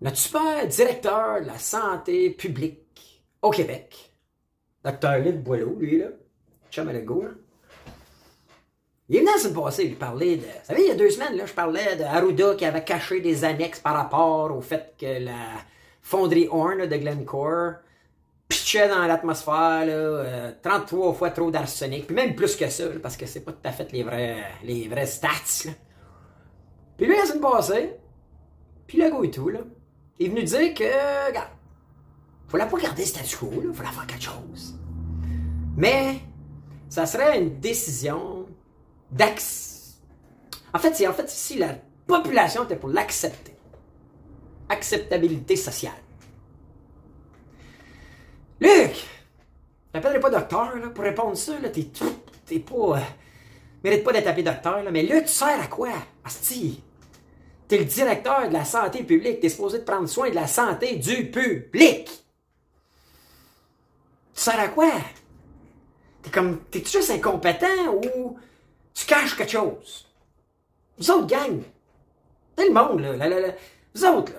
notre super directeur de la santé publique au Québec, Dr. Luc Boileau, lui, là, chum à il est venu la semaine passée lui parler de. Vous savez, il y a deux semaines, là, je parlais de Arruda qui avait caché des annexes par rapport au fait que la fonderie Horn de Glencore pitchait dans l'atmosphère euh, 33 fois trop d'arsenic, puis même plus que ça, parce que c'est pas tout à fait les vrais, les vrais stats. Là. Puis lui, la semaine passée, puis le go et tout, là, il est venu dire que, regarde, fallait pas garder statu quo, là, fallait faire quelque chose. Mais, ça serait une décision d'ax. En fait, si la population était pour l'accepter. Acceptabilité sociale. Luc! T'appellerais pas docteur là, pour répondre ça, là, t'es, t'es pas. Euh, mérite pas d'être appelé docteur, là, mais Luc, tu sers à quoi? Asti! T'es le directeur de la santé publique, t'es supposé de prendre soin de la santé du public! Tu sers à quoi? T'es comme. T'es-tu juste incompétent ou tu caches quelque chose? Vous autres, gang! T'es le monde, là. la- vous autres, là.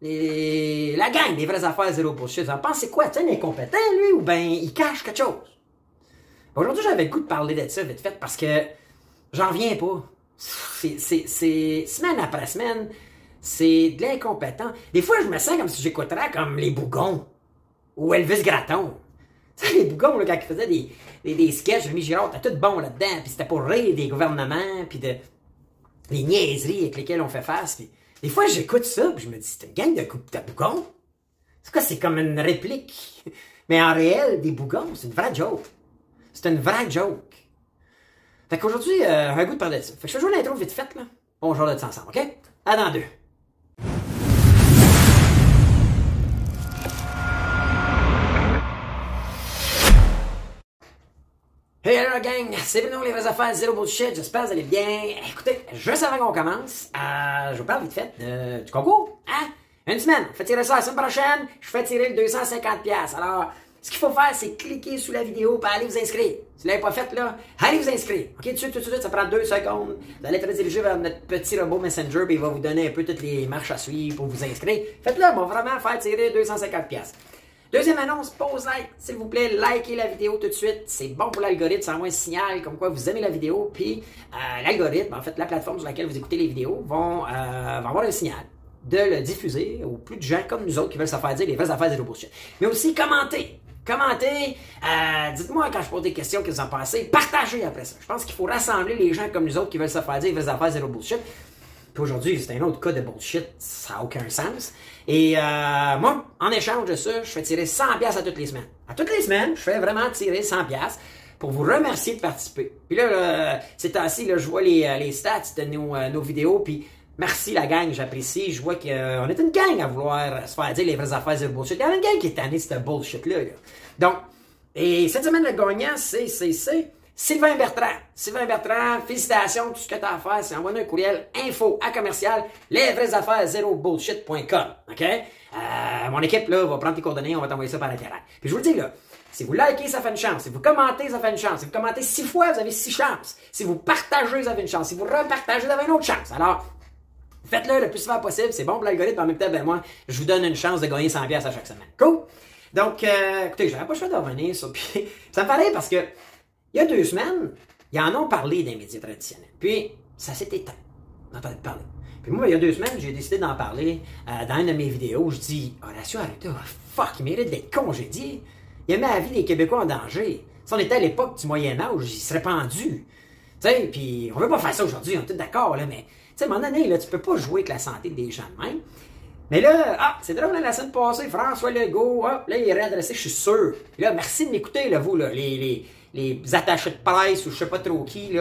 La gang des vraies affaires zéro bullshit. Vous en pensez quoi? Tu un incompétent, lui, ou ben il cache quelque chose? Aujourd'hui, j'avais le goût de parler de ça vite fait parce que j'en viens pas. C'est, semaine après semaine, c'est de l'incompétent. Des fois, je me sens comme si j'écouterais comme les Bougons ou Elvis Gratton. Les Bougons, là, quand ils faisaient des, des, des sketchs, Rémi Girard, t'as tout bon là-dedans, puis c'était pour rire des gouvernements, puis de les niaiseries avec lesquelles on fait face. Des fois, j'écoute ça, puis je me dis, c'est une gang de de bougons. C'est quoi, c'est comme une réplique? Mais en réel, des bougons, c'est une vraie joke. C'est une vraie joke. Fait qu'aujourd'hui, euh, un goût de parler de ça. Fait que je fais jouer l'intro vite fait, là. On joue de ça ensemble, OK? À dans deux. Hey alors gang, c'est Bruno les vraies affaires zéro bullshit, j'espère que vous allez bien. Écoutez, juste avant qu'on commence, euh, je vous parle vite fait de- du concours, hein? Une semaine, on fait tirer ça la semaine prochaine, je fais tirer le 250$. piastres. Alors, ce qu'il faut faire, c'est cliquer sous la vidéo et aller vous inscrire. Si vous l'avez pas fait, là, allez vous inscrire. OK, tout de suite, tout de suite, ça prend deux secondes. Vous allez être redirigé vers notre petit robot Messenger et il va vous donner un peu toutes les marches à suivre pour vous inscrire. Faites-le, on va vraiment faire tirer 250$. piastres. Deuxième annonce, pause like, s'il vous plaît, likez la vidéo tout de suite. C'est bon pour l'algorithme, ça envoie un signal comme quoi vous aimez la vidéo. Puis euh, l'algorithme, en fait, la plateforme sur laquelle vous écoutez les vidéos, vont, euh, avoir un signal de le diffuser aux plus de gens comme nous autres qui veulent se faire dire les vraies affaires zéro bullshit. Mais aussi commentez. Commentez, euh, dites-moi quand je pose des questions que vous en pensez, partagez après ça. Je pense qu'il faut rassembler les gens comme nous autres qui veulent se faire dire les vraies affaires zéro bullshit. Puis aujourd'hui, c'est un autre cas de bullshit, ça n'a aucun sens. Et euh, moi, en échange de ça, je fais tirer 100 pièces à toutes les semaines. À toutes les semaines, je fais vraiment tirer 100 pièces pour vous remercier de participer. Puis là, là ces temps-ci, je vois les, euh, les stats de nos, euh, nos vidéos, puis merci la gang, j'apprécie. Je vois qu'on est une gang à vouloir se faire dire les vraies affaires de bullshit. Il y a une gang qui est tannée de cette bullshit-là. là. Donc, et cette semaine, le gagnant, c'est, c'est, c'est Sylvain Bertrand. Sylvain Bertrand, félicitations, tout ce que tu as à faire, c'est envoyer un courriel info à commercial, les vraies affaires zéro bullshit.com. OK? Euh, mon équipe, là, va prendre tes coordonnées, on va t'envoyer ça par Internet. Puis je vous le dis, là, si vous likez, ça fait une chance. Si vous commentez, ça fait une chance. Si vous commentez six fois, vous avez six chances. Si vous partagez, vous avez une chance. Si vous repartagez, vous avez une autre chance. Alors, faites-le le plus souvent possible. C'est bon pour l'algorithme. En même temps, ben moi, je vous donne une chance de gagner 100 pièces à chaque semaine. Cool? Donc, euh, écoutez, j'avais pas le choix de revenir sur. Puis, ça me paraît parce que il y a deux semaines, ils en ont parlé des médias traditionnels. Puis, ça s'est éteint. On n'entendait pas parler. Puis moi, il y a deux semaines, j'ai décidé d'en parler euh, dans une de mes vidéos. Je dis, Horacio Arruda, fuck, il mérite d'être congédié. Il met la vie des Québécois en danger. Si on était à l'époque du Moyen-Âge, il serait pendu. Tu sais, puis on veut pas faire ça aujourd'hui, on est tous d'accord, là, mais, sais, à un moment donné, là, tu peux pas jouer avec la santé des gens de même. Mais là, ah, c'est drôle, là, la semaine passée, François Legault, hop, là, il est réadressé, je suis sûr. Là, merci de m'écouter, là, vous, là, les, les, les attachés de presse ou je sais pas trop qui.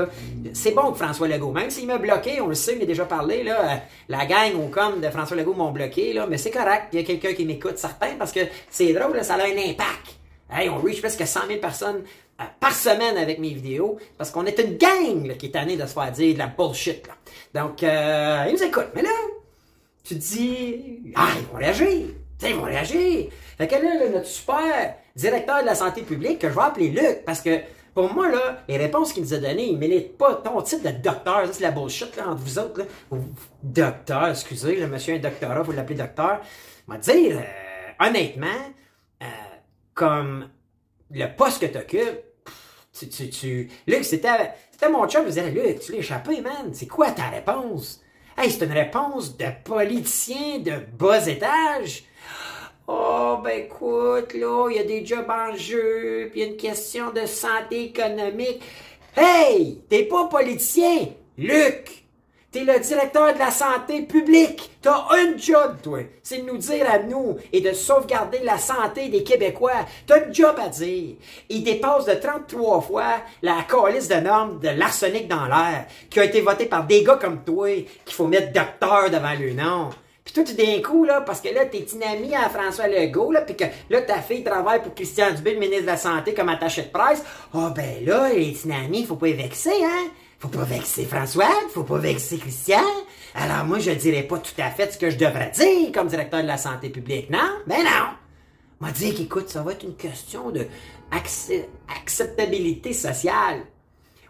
C'est bon que François Legault, même s'il m'a bloqué, on le sait, il m'a déjà parlé, là, euh, la gang au com de François Legault m'ont bloqué, mais c'est correct, il y a quelqu'un qui m'écoute, certain, parce que c'est drôle, ça a un impact. Hey, on reach presque 100 000 personnes par semaine avec mes vidéos, parce qu'on est une gang, là, qui est tannée de se faire dire de la bullshit, là. Donc, euh, ils nous écoutent, mais là, tu te dis, ah, ils vont réagir. Tu sais, ils vont réagir. Fait que là, là, notre super directeur de la santé publique, que je vais appeler Luc, parce que Pour moi, là, les réponses qu'il nous a données, ils ne pas ton titre de docteur. Ça, c'est la bullshit là, entre vous autres. Là. Docteur, excusez, le monsieur a un doctorat, vous l'appelez docteur. Je dire, euh, honnêtement, euh, comme le poste que tu occupes, tu, tu, tu... Luc, c'était, c'était mon chum, je disais, Luc, tu l'as échappé, man. C'est quoi ta réponse? Hey, c'est une réponse de politicien de bas étage. Oh, ben écoute, là, il y a des jobs en jeu, puis il y a une question de santé économique. Hey, t'es pas politicien, Luc! T'es le directeur de la santé publique. T'as un job, toi. C'est de nous dire à nous et de sauvegarder la santé des Québécois. T'as un job à dire. Il dépasse de 33 fois la coalition de normes de l'arsenic dans l'air, qui a été votée par des gars comme toi, qu'il faut mettre docteur devant le nom. Puis toi, tu d'un coup, là, parce que là, t'es une amie à François Legault, là, puis que là, ta fille travaille pour Christian Dubé, le ministre de la Santé, comme attaché de presse. Ah, oh, ben là, les il faut pas y vexer, hein? Faut pas vexer François, faut pas vexer Christian. Alors moi, je dirais pas tout à fait ce que je devrais dire comme directeur de la santé publique, non? Ben non! M'a dit qu'écoute, ça va être une question de acceptabilité sociale.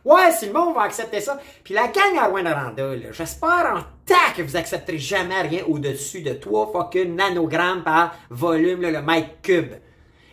Ouais, si le monde va accepter ça. Puis la gang à Rwanda, j'espère en tant que vous accepterez jamais rien au-dessus de 3 fucking nanogrammes par volume, le mètre cube.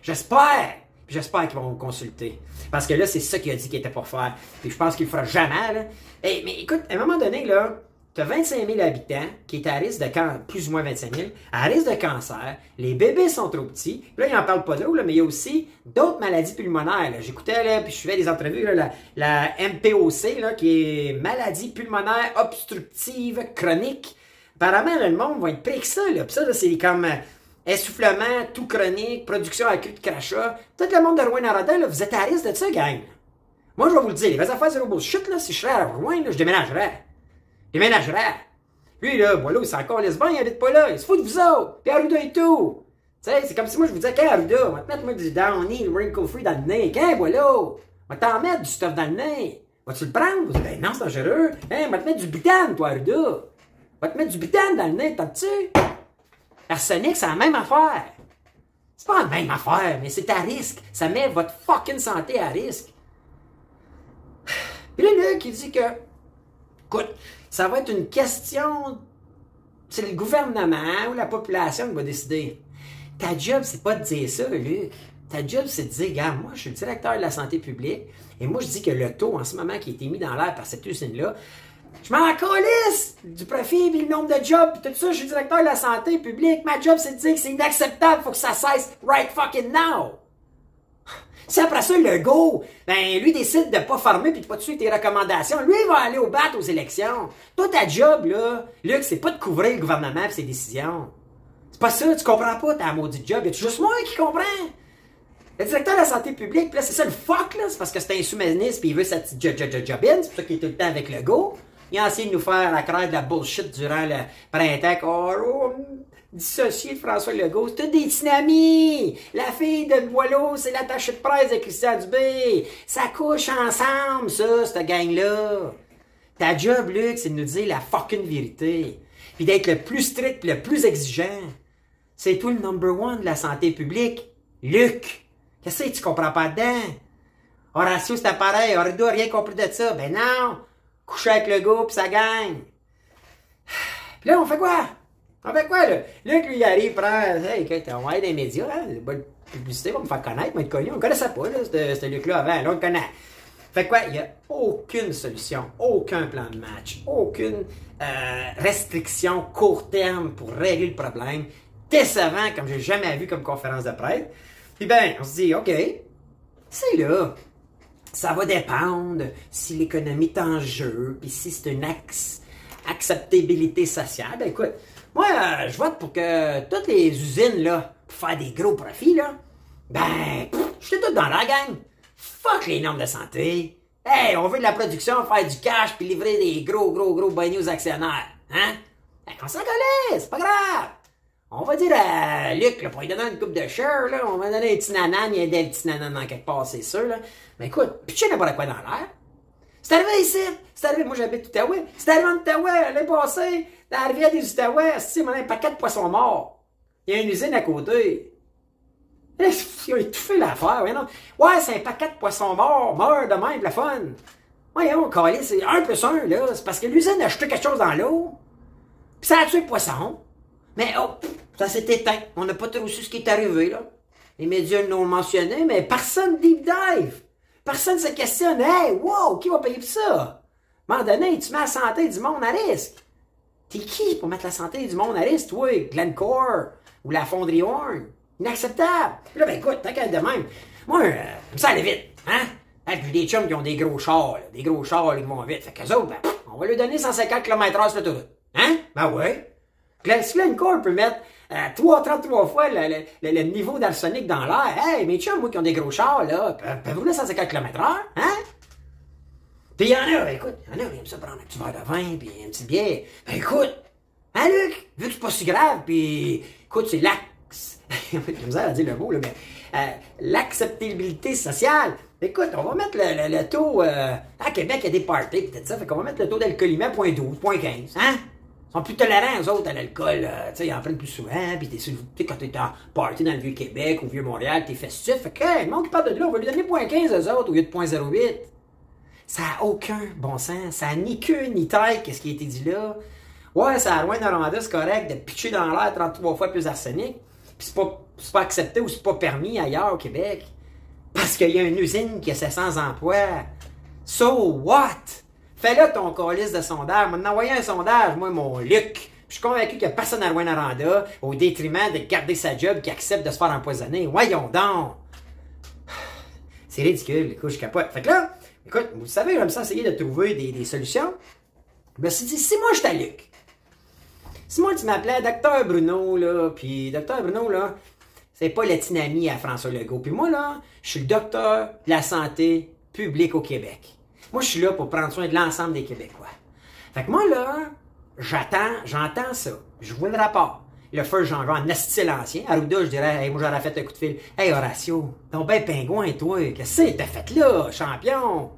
J'espère. J'espère qu'ils vont vous consulter. Parce que là, c'est ça qu'il a dit qu'il était pour faire. Puis je pense qu'il le fera jamais, là. mais écoute, à un moment donné, là, tu as 25 000 habitants qui est à risque de cancer, plus ou moins 25 000, à risque de cancer. Les bébés sont trop petits. Puis là, il n'en parle pas là, mais il y a aussi d'autres maladies pulmonaires. J'écoutais, là, puis je fais des entrevues, là, la, MPOC, là, qui est maladie pulmonaire obstructive chronique. Apparemment, le monde va être pris que ça. Là. Puis ça, c'est comme euh, essoufflement tout chronique, production accrue de crachat. Tout le monde de Rouen là, vous êtes à risque de ça, gang. Moi, je vais vous le dire, les affaires zéro bullshit, là, si je serais à Rouen, je déménagerais déménagerait. Lui, là, voilà, il s'en encore lesbien, il habite pas là. Il se fout de vous autres. Puis Arruda et tout. Tu sais, c'est comme si moi je vous disais, qu'est Arruda, on va te mettre moi, du Downy, wrinkle free dans le nez. Qu'est, voilà. On va t'en mettre du stuff dans le nez. Vas-tu le prendre? Ben non, c'est dangereux. Hein, on va te mettre du butane, toi, Arruda. On va te mettre du butane dans le nez, t'as-tu? Arsenic, c'est la même affaire. C'est pas la même affaire, mais c'est à risque. Ça met votre fucking santé à risque. Puis là, là, qui dit que, écoute, ça va être une question. C'est le gouvernement ou la population qui va décider. Ta job, c'est pas de dire ça, Luc. Ta job, c'est de dire, regarde, moi, je suis le directeur de la santé publique, et moi, je dis que le taux, en ce moment, qui a été mis dans l'air par cette usine-là, je m'en calisse du profit, puis le nombre de jobs, puis tout ça, je suis directeur de la santé publique. Ma job, c'est de dire que c'est inacceptable, faut que ça cesse right fucking now. Si après ça, le go, ben, lui décide de pas former puis de pas suivre tes recommandations, lui, il va aller au bat aux élections. Toi, ta job, là, Luc, c'est pas de couvrir le gouvernement et ses décisions. C'est pas ça, tu comprends pas ta maudite job. Y juste moi qui comprends? Le directeur de la santé publique, là, c'est ça le fuck, là, c'est parce que c'est un sous-ministre pis il veut sa petite job, job, job c'est pour ça qu'il est tout le temps avec le go. Il a essayé de nous faire la crainte de la bullshit durant le printemps. Oh, oh, dissocié de François Legault. C'est des dynamis. La fille de Boileau, c'est l'attaché de presse de Christian Dubé. Ça couche ensemble, ça, cette gang-là. Ta job, Luc, c'est de nous dire la fucking vérité. Puis d'être le plus strict le plus exigeant. C'est toi le number one de la santé publique. Luc, qu'est-ce que tu comprends pas dedans? Horatio, c'est pareil. Horatio, rien compris de ça. Ben non. Coucher avec le gars, pis ça gagne. Puis là, on fait quoi? On fait quoi, là? Là, lui, il arrive, prend, hey, on va aller dans les médias, hein, bonne publicité, va me faire connaître, être connu. On connaissait pas, là, ce Luc-là avant, là, on le connaît. Fait quoi? Il n'y a aucune solution, aucun plan de match, aucune euh, restriction court terme pour régler le problème. Décevant, comme j'ai jamais vu comme conférence de presse. Puis ben, on se dit, OK, c'est là. Ça va dépendre si l'économie est en jeu, puis si c'est une acceptabilité sociale. Ben écoute, moi, euh, je vote pour que toutes les usines, là, pour faire des gros profits, là, ben, je suis tout dans la gang. Fuck les normes de santé. Hey, on veut de la production, faire du cash, puis livrer des gros, gros, gros beignets aux actionnaires. Hein? Ben, qu'on s'en c'est pas grave. On va dire à Luc, là, pour lui donner une coupe de share, là, on va donner un petit nanan, il y a des petits nanan dans quelque part, c'est sûr, là. Mais écoute, pitcher n'importe quoi dans l'air. C'est arrivé ici. C'est arrivé, moi j'habite Outaouais. C'est arrivé en Outaouais l'année passée. Dans la rivière des Outaouais, c'est un paquet de poissons morts. Il y a une usine à côté. Ils ont étouffé l'affaire, ouais, non. Ouais, c'est un paquet de poissons morts, meurt de même, la fun. Voyons, calé, c'est un plus un, là. C'est parce que l'usine a jeté quelque chose dans l'eau. Puis ça a tué le poisson. Mais oh, ça s'est éteint. On n'a pas trop su ce qui est arrivé, là. Les médias l'ont mentionné, mais personne deep dive. Personne se questionne. Hey, wow, qui va payer pour ça? À un moment donné, tu mets la santé du monde à risque. T'es qui pour mettre la santé du monde à risque, toi? Glencore ou la fonderie Horn? Inacceptable. là, ben écoute, t'inquiète de même. Moi, euh, ça allait vite, hein? Hey, puis des chums qui ont des gros chars, là. des gros chars, ils vont vite. Fait qu'eux autres, ben, on va lui donner 150 km/h sur l'autoroute. Hein? Ben ouais. Si Glencore peut mettre euh, 3, 33 fois le, le, le niveau d'arsenic dans l'air, hey, mes chums, moi, qui ont des gros chars, là, peuvent rouler 150 km/h, hein? Puis il y en a, ben, écoute, il y en a qui aiment ça prendre un petit verre de vin, puis un petit bière. Ben écoute, hein, Luc, vu que c'est pas si grave, puis écoute, c'est l'axe. J'ai misère à dire le mot, là, mais euh, l'acceptabilité sociale. Écoute, on va mettre le, le, le taux. Euh, à Québec, il y a des parties, peut-être ça. Fait qu'on va mettre le taux d'alcoolémie à 0.12, 0.15. Hein? Sont plus tolérants, eux autres, à l'alcool. Euh, tu sais, ils en prennent plus souvent. Puis tu sais, quand t'es en party dans le Vieux-Québec ou Vieux-Montréal, t'es festif. Fait que, hey, le monde qui parle de là, on va lui donner 0.15 aux autres au lieu de 0.08. Ça n'a aucun bon sens. Ça n'a ni queue ni tête, qu'est-ce qui a été dit là. Ouais, ça a loin Noranda, c'est correct de pitcher dans l'air 33 fois plus arsenic. Puis c'est pas, pas accepté ou c'est pas permis ailleurs au Québec. Parce qu'il y a une usine qui a 700 emplois. So what? Fais-le ton colis de sondage. Moi, envoyé un sondage, moi, mon Luc. Je suis convaincu qu'il n'y a personne à Rouen-Noranda au détriment de garder sa job qui accepte de se faire empoisonner. Voyons donc! C'est ridicule, écoute, je capote. Fait que là, écoute, vous savez, j'aime ça essayer de trouver des, des solutions. Je me suis dit, si moi j'étais Luc, si moi tu m'appelais Docteur Bruno, là, puis Docteur Bruno, là, c'est pas l'ethnie à François Legault. Puis moi, là, je suis le docteur de la santé publique au Québec. Moi, je suis là pour prendre soin de l'ensemble des Québécois. Fait que moi, là, j'attends, j'entends ça. Je vois le rapport. Le feu, en style ancien. Arruda, je dirais, hey, moi, j'aurais fait un coup de fil. Hey, Horatio, ton ben pingouin, toi, qu'est-ce que t'as fait là, champion?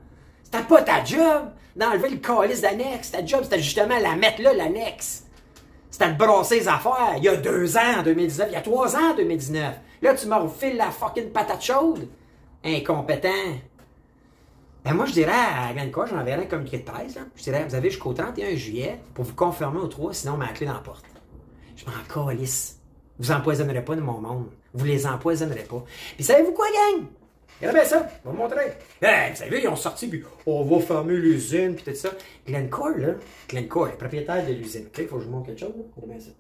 C'était pas ta job d'enlever le calice d'annexe. Ta job, c'était justement la mettre là, l'annexe. C'était de brasser les affaires. Il y a deux ans, en 2019. Il y a trois ans, en 2019. Là, tu me refiles la fucking patate chaude. Incompétent. Ben moi, je dirais à Glencore, j'enverrais un communiqué de presse. Là. Je dirais, vous avez jusqu'au 31 juillet pour vous confirmer au 3, sinon on met la clé dans la porte. Je m'en calisse. Vous empoisonnerez pas de mon monde. Vous les empoisonnerez pas. Puis savez-vous quoi, gang? Regardez bien ça, je vais vous montrer. Hey, vous savez, ils ont sorti, puis on va fermer l'usine, puis tout ça. Glencore, là, Glencore est propriétaire de l'usine. OK, faut que je vous montre quelque chose. Regardez bien ça.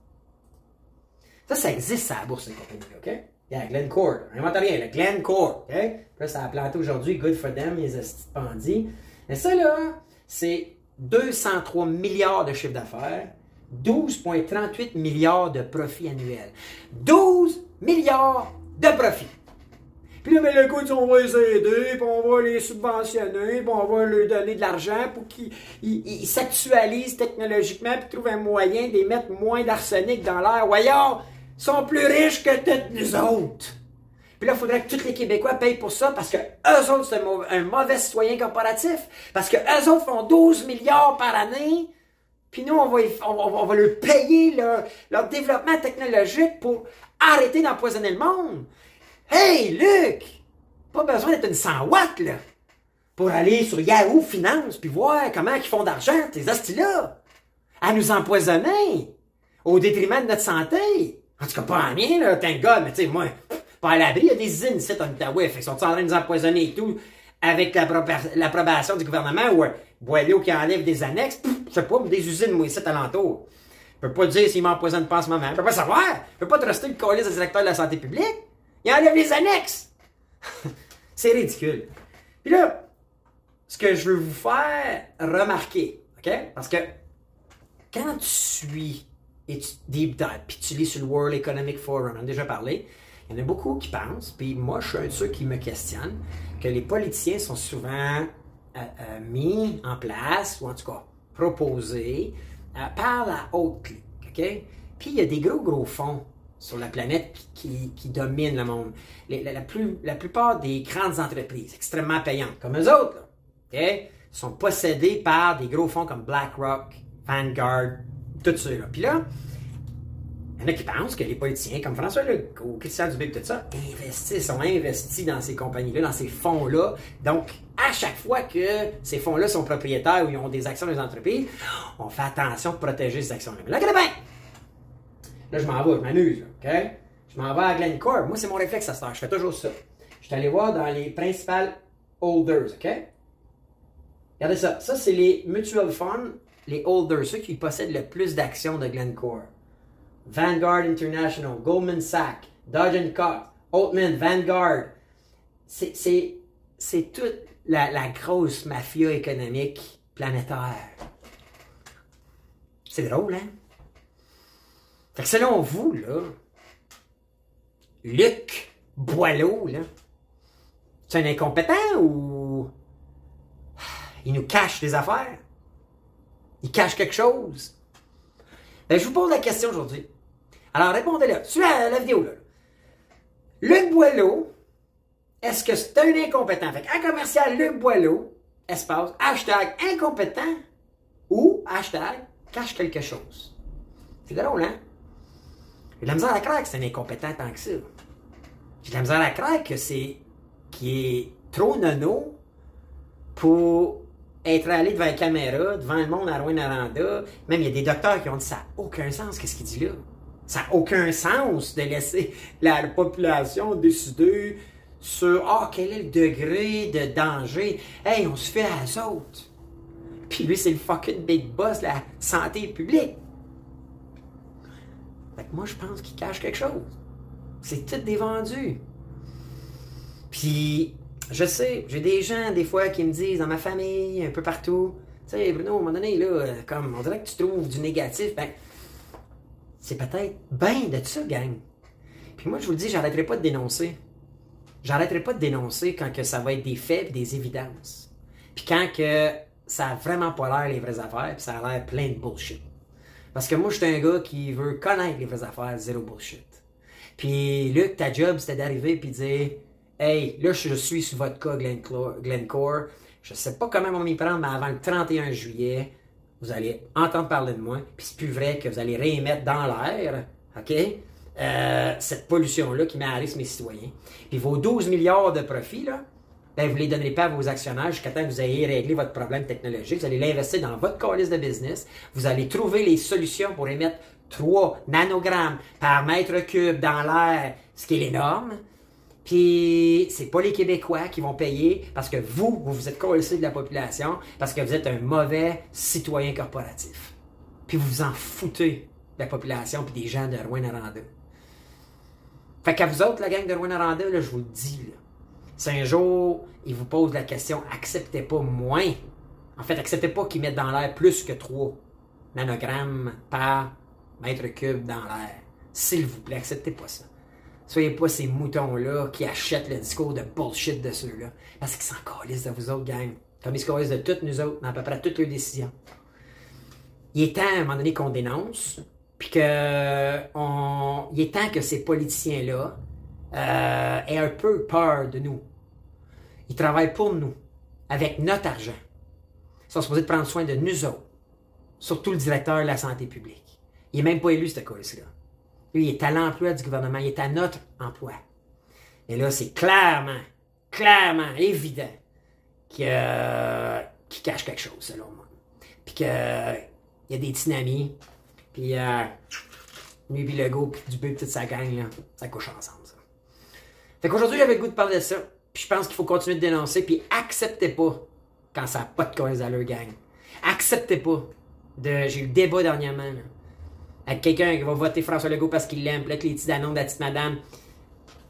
Ça, ça existe, ça, la bourse, cette compagnie OK? Il y a Glencore. Invente rien, le Glencore. OK? Puis ça a planté aujourd'hui. Good for them, les bandits. Mais ça, là, c'est 203 milliards de chiffre d'affaires, 12,38 milliards de profits annuels. 12 milliards de profits. Puis là, ben, écoute, on va les aider, puis on va les subventionner, puis on va leur donner de l'argent pour qu'ils s'actualisent technologiquement, puis trouvent un moyen d'émettre moins d'arsenic dans l'air. Voyons, sont plus riches que toutes nous autres. Puis là, il faudrait que tous les Québécois payent pour ça parce que eux autres, c'est un mauvais citoyen corporatif. Parce que eux autres font 12 milliards par année. Puis nous, on va, on, va leur payer leur, leur développement technologique pour arrêter d'empoisonner le monde. Hey, Luc! Pas besoin d'être une 100 watts, là! Pour aller sur Yahoo Finance puis voir comment ils font d'argent, tes hosties-là! À nous empoisonner! Au détriment de notre santé! En tout cas, pas en mien, là, thank God, mais tu sais, moi, pas à l'abri, il y a des usines ici en Outaouais, fait qu'ils sont en train de nous empoisonner et tout, avec l'approbation du gouvernement, ou Boileau qui enlève des annexes, je sais pas, des usines, moi, ici, alentour. Je peux pas dire s'ils m'empoisonnent pas en ce moment. Je peux pas savoir. Je peux pas truster le colis des directeur de la santé publique. Il enlève les annexes. c'est ridicule. Puis là, ce que je veux vous faire remarquer, OK? Parce que quand tu suis et tu deep puis tu lis sur le World Economic Forum, on a déjà parlé, il y en a beaucoup qui pensent, puis moi je suis un de ceux qui me questionnent, que les politiciens sont souvent euh, euh, mis en place, ou en tout cas proposés, euh, par la haute clique. Puis il y a des gros, gros fonds sur la planète qui, qui dominent le monde. la, plupart des grandes entreprises extrêmement payantes, comme eux autres, sont possédées par des gros fonds comme BlackRock, Vanguard, tout ça. Puis là, Il y en a qui pensent que les politiciens, comme François Legault, Christian Dubé, tout ça, investissent, sont investis dans ces compagnies-là, dans ces fonds-là. Donc, à chaque fois que ces fonds-là sont propriétaires ou ils ont des actions dans les entreprises, on fait attention de protéger ces actions-là. Mais là, bien! Là, je m'en vais, je m'amuse, OK? Je m'en vais à Glencore. Moi, c'est mon réflexe à ce temps. Je fais toujours ça. Je suis allé voir dans les principales holders, OK? Regardez ça. Ça, c'est les mutual funds, les holders, ceux qui possèdent le plus d'actions de Glencore. Vanguard International, Goldman Sachs, Dodge Cox, Altman, Vanguard. C'est toute la, grosse mafia économique planétaire. C'est drôle, hein? Fait que selon vous, là, Luc Boileau, là, c'est un incompétent ou il nous cache des affaires? Il cache quelque chose? Ben, je vous pose la question aujourd'hui. Alors, répondez-le. Sur la, la vidéo, là. Luc Boileau, est-ce que c'est un incompétent? Fait un commercial Luc Boileau, espace, hashtag incompétent ou hashtag cache quelque chose. C'est drôle, hein? J'ai de la misère à croire que c'est un incompétent tant que ça. J'ai de la misère à croire que c'est qui est trop nono pour être allé devant la caméra, devant le monde à Rouen-Aranda. Même il y a des docteurs qui ont dit ça n'a aucun sens, qu'est-ce qu'il dit là? Ça n'a aucun sens de laisser la population décider sur ah, quel est le degré de danger. Hey, on se fait à la. Puis lui, c'est le fucking big boss, la santé publique. Fait que moi, je pense qu'il cache quelque chose. C'est tout des vendus. Puis, je sais, j'ai des gens, des fois, qui me disent, dans ma famille, un peu partout, tu sais, Bruno, à un moment donné, là, comme on dirait que tu trouves du négatif, ben, c'est peut-être bien de ça, gang. Puis moi, je vous dis, j'arrêterai pas de dénoncer. J'arrêterai pas de dénoncer quand que ça va être des faits et des évidences. Puis quand que ça a vraiment pas l'air les vraies affaires, puis ça a l'air plein de bullshit. Parce que moi, je suis un gars qui veut connaître les vraies affaires, zéro bullshit. Puis, Luc, ta job, c'était d'arriver de dire Hey, là, je suis sur votre cas, Glencore. Je sais pas comment on m'y prendre, mais avant le 31 juillet, vous allez entendre parler de moi. Puis, c'est plus vrai que vous allez réémettre dans l'air, OK? Euh, cette pollution-là qui met à risque mes citoyens. Puis, vos 12 milliards de profits, là, ben, vous ne les donnerez pas à vos actionnaires jusqu'à temps que vous ayez réglé votre problème technologique. Vous allez l'investir dans votre calice de business. Vous allez trouver les solutions pour émettre 3 nanogrammes par mètre cube dans l'air, ce qui est énorme. Puis, c'est pas les Québécois qui vont payer parce que vous, vous vous êtes collé de la population, parce que vous êtes un mauvais citoyen corporatif. Puis, vous vous en foutez de la population puis des gens de Rouen-Noranda. Fait qu'à vous autres, la gang de Rouen-Noranda, je vous le dis, là, si un jour, il vous pose la question, acceptez pas moins. En fait, acceptez pas qu'ils mettent dans l'air plus que 3 nanogrammes par mètre cube dans l'air. S'il vous plaît, acceptez pas ça. Soyez pas ces moutons-là qui achètent le discours de bullshit de ceux-là. Parce qu'ils s'en calissent de vous autres, gang. Comme ils se calissent de toutes nous autres, dans à peu près toutes leurs décisions. Il est temps, à un moment donné, qu'on dénonce, puis que on... il est temps que ces politiciens-là euh, aient un peu peur de nous. Ils travaillent pour nous, avec notre argent. Ils sont supposés prendre soin de nous autres, surtout le directeur de la santé publique. Il n'est même pas élu, ce colis-là. Lui, il est à l'emploi du gouvernement, il est à notre emploi. Et là, c'est clairement, clairement évident qu'il cache quelque chose, selon moi. Puis qu'il y a des dynamis, puis euh, lui, puis Legault, puis Dubé, toute sa gang, là, ça couche ensemble. Fait qu'aujourd'hui, j'avais le goût de parler de ça. Puis je pense qu'il faut continuer de dénoncer. Puis acceptez pas quand ça n'a pas de cause à leur gang. Acceptez pas. De... J'ai eu le débat dernièrement. Là, avec quelqu'un qui va voter François Legault parce qu'il l'aime. Là, que les petits de la petite madame.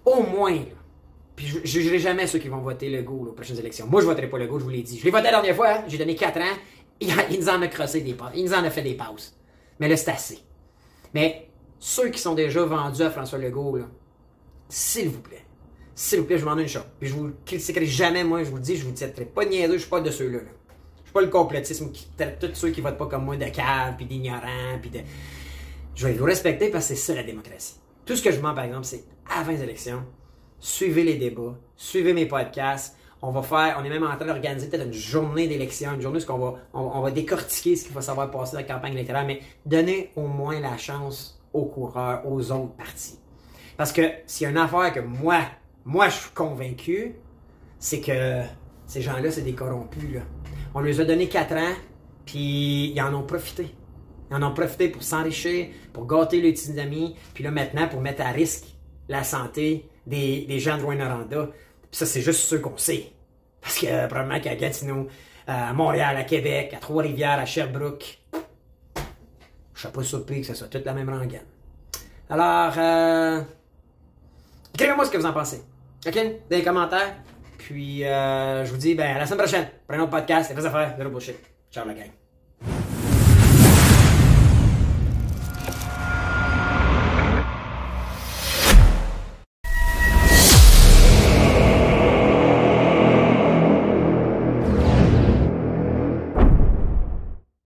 Au moins, là, puis je jugerai jamais ceux qui vont voter Legault aux prochaines élections. Moi, je voterai pas Legault, je vous l'ai dit. Je l'ai voté la dernière fois, hein. j'ai donné 4 ans. Il, nous en a crossé des passes. Il nous en a fait des passes. Mais là, c'est assez. Mais ceux qui sont déjà vendus à François Legault, s'il vous plaît, s'il vous plaît, je m'en ai une chose. Puis je vous critiquerai jamais, moi, je vous le dis, je vous traiterai pas de niaiseux, je suis pas de ceux-là. Je suis pas le complétisme qui traite tous ceux qui votent pas comme moi de caves, puis d'ignorants, puis de. Je vais vous respecter parce que c'est ça la démocratie. Tout ce que je demande, par exemple, c'est avant les élections, suivez les débats, suivez mes podcasts. On va faire, on est même en train d'organiser peut-être une journée d'élection, une journée où on va, on, va décortiquer ce qu'il faut savoir passer dans la campagne électorale, mais donnez au moins la chance aux coureurs, aux autres parties. Parce que s'il y a une affaire que moi, moi, je suis convaincu, c'est que ces gens-là, c'est des corrompus. On leur a donné 4 ans, puis ils en ont profité. Ils en ont profité pour s'enrichir, pour gâter les petits amis, puis là maintenant pour mettre à risque la santé des, gens de. Puis ça, c'est juste ceux qu'on sait. Parce que euh, probablement qu'à Gatineau, à Montréal, à Québec, à Trois-Rivières, à Sherbrooke, je serais pas surpris que ce soit toute la même rengaine. Alors, euh, écrivez-moi ce que vous en pensez. OK? Dans les commentaires. Puis, euh, je vous dis, ben, à la semaine prochaine un autre podcast. C'est pas affaires, zéro bullshit. Ciao, la gang.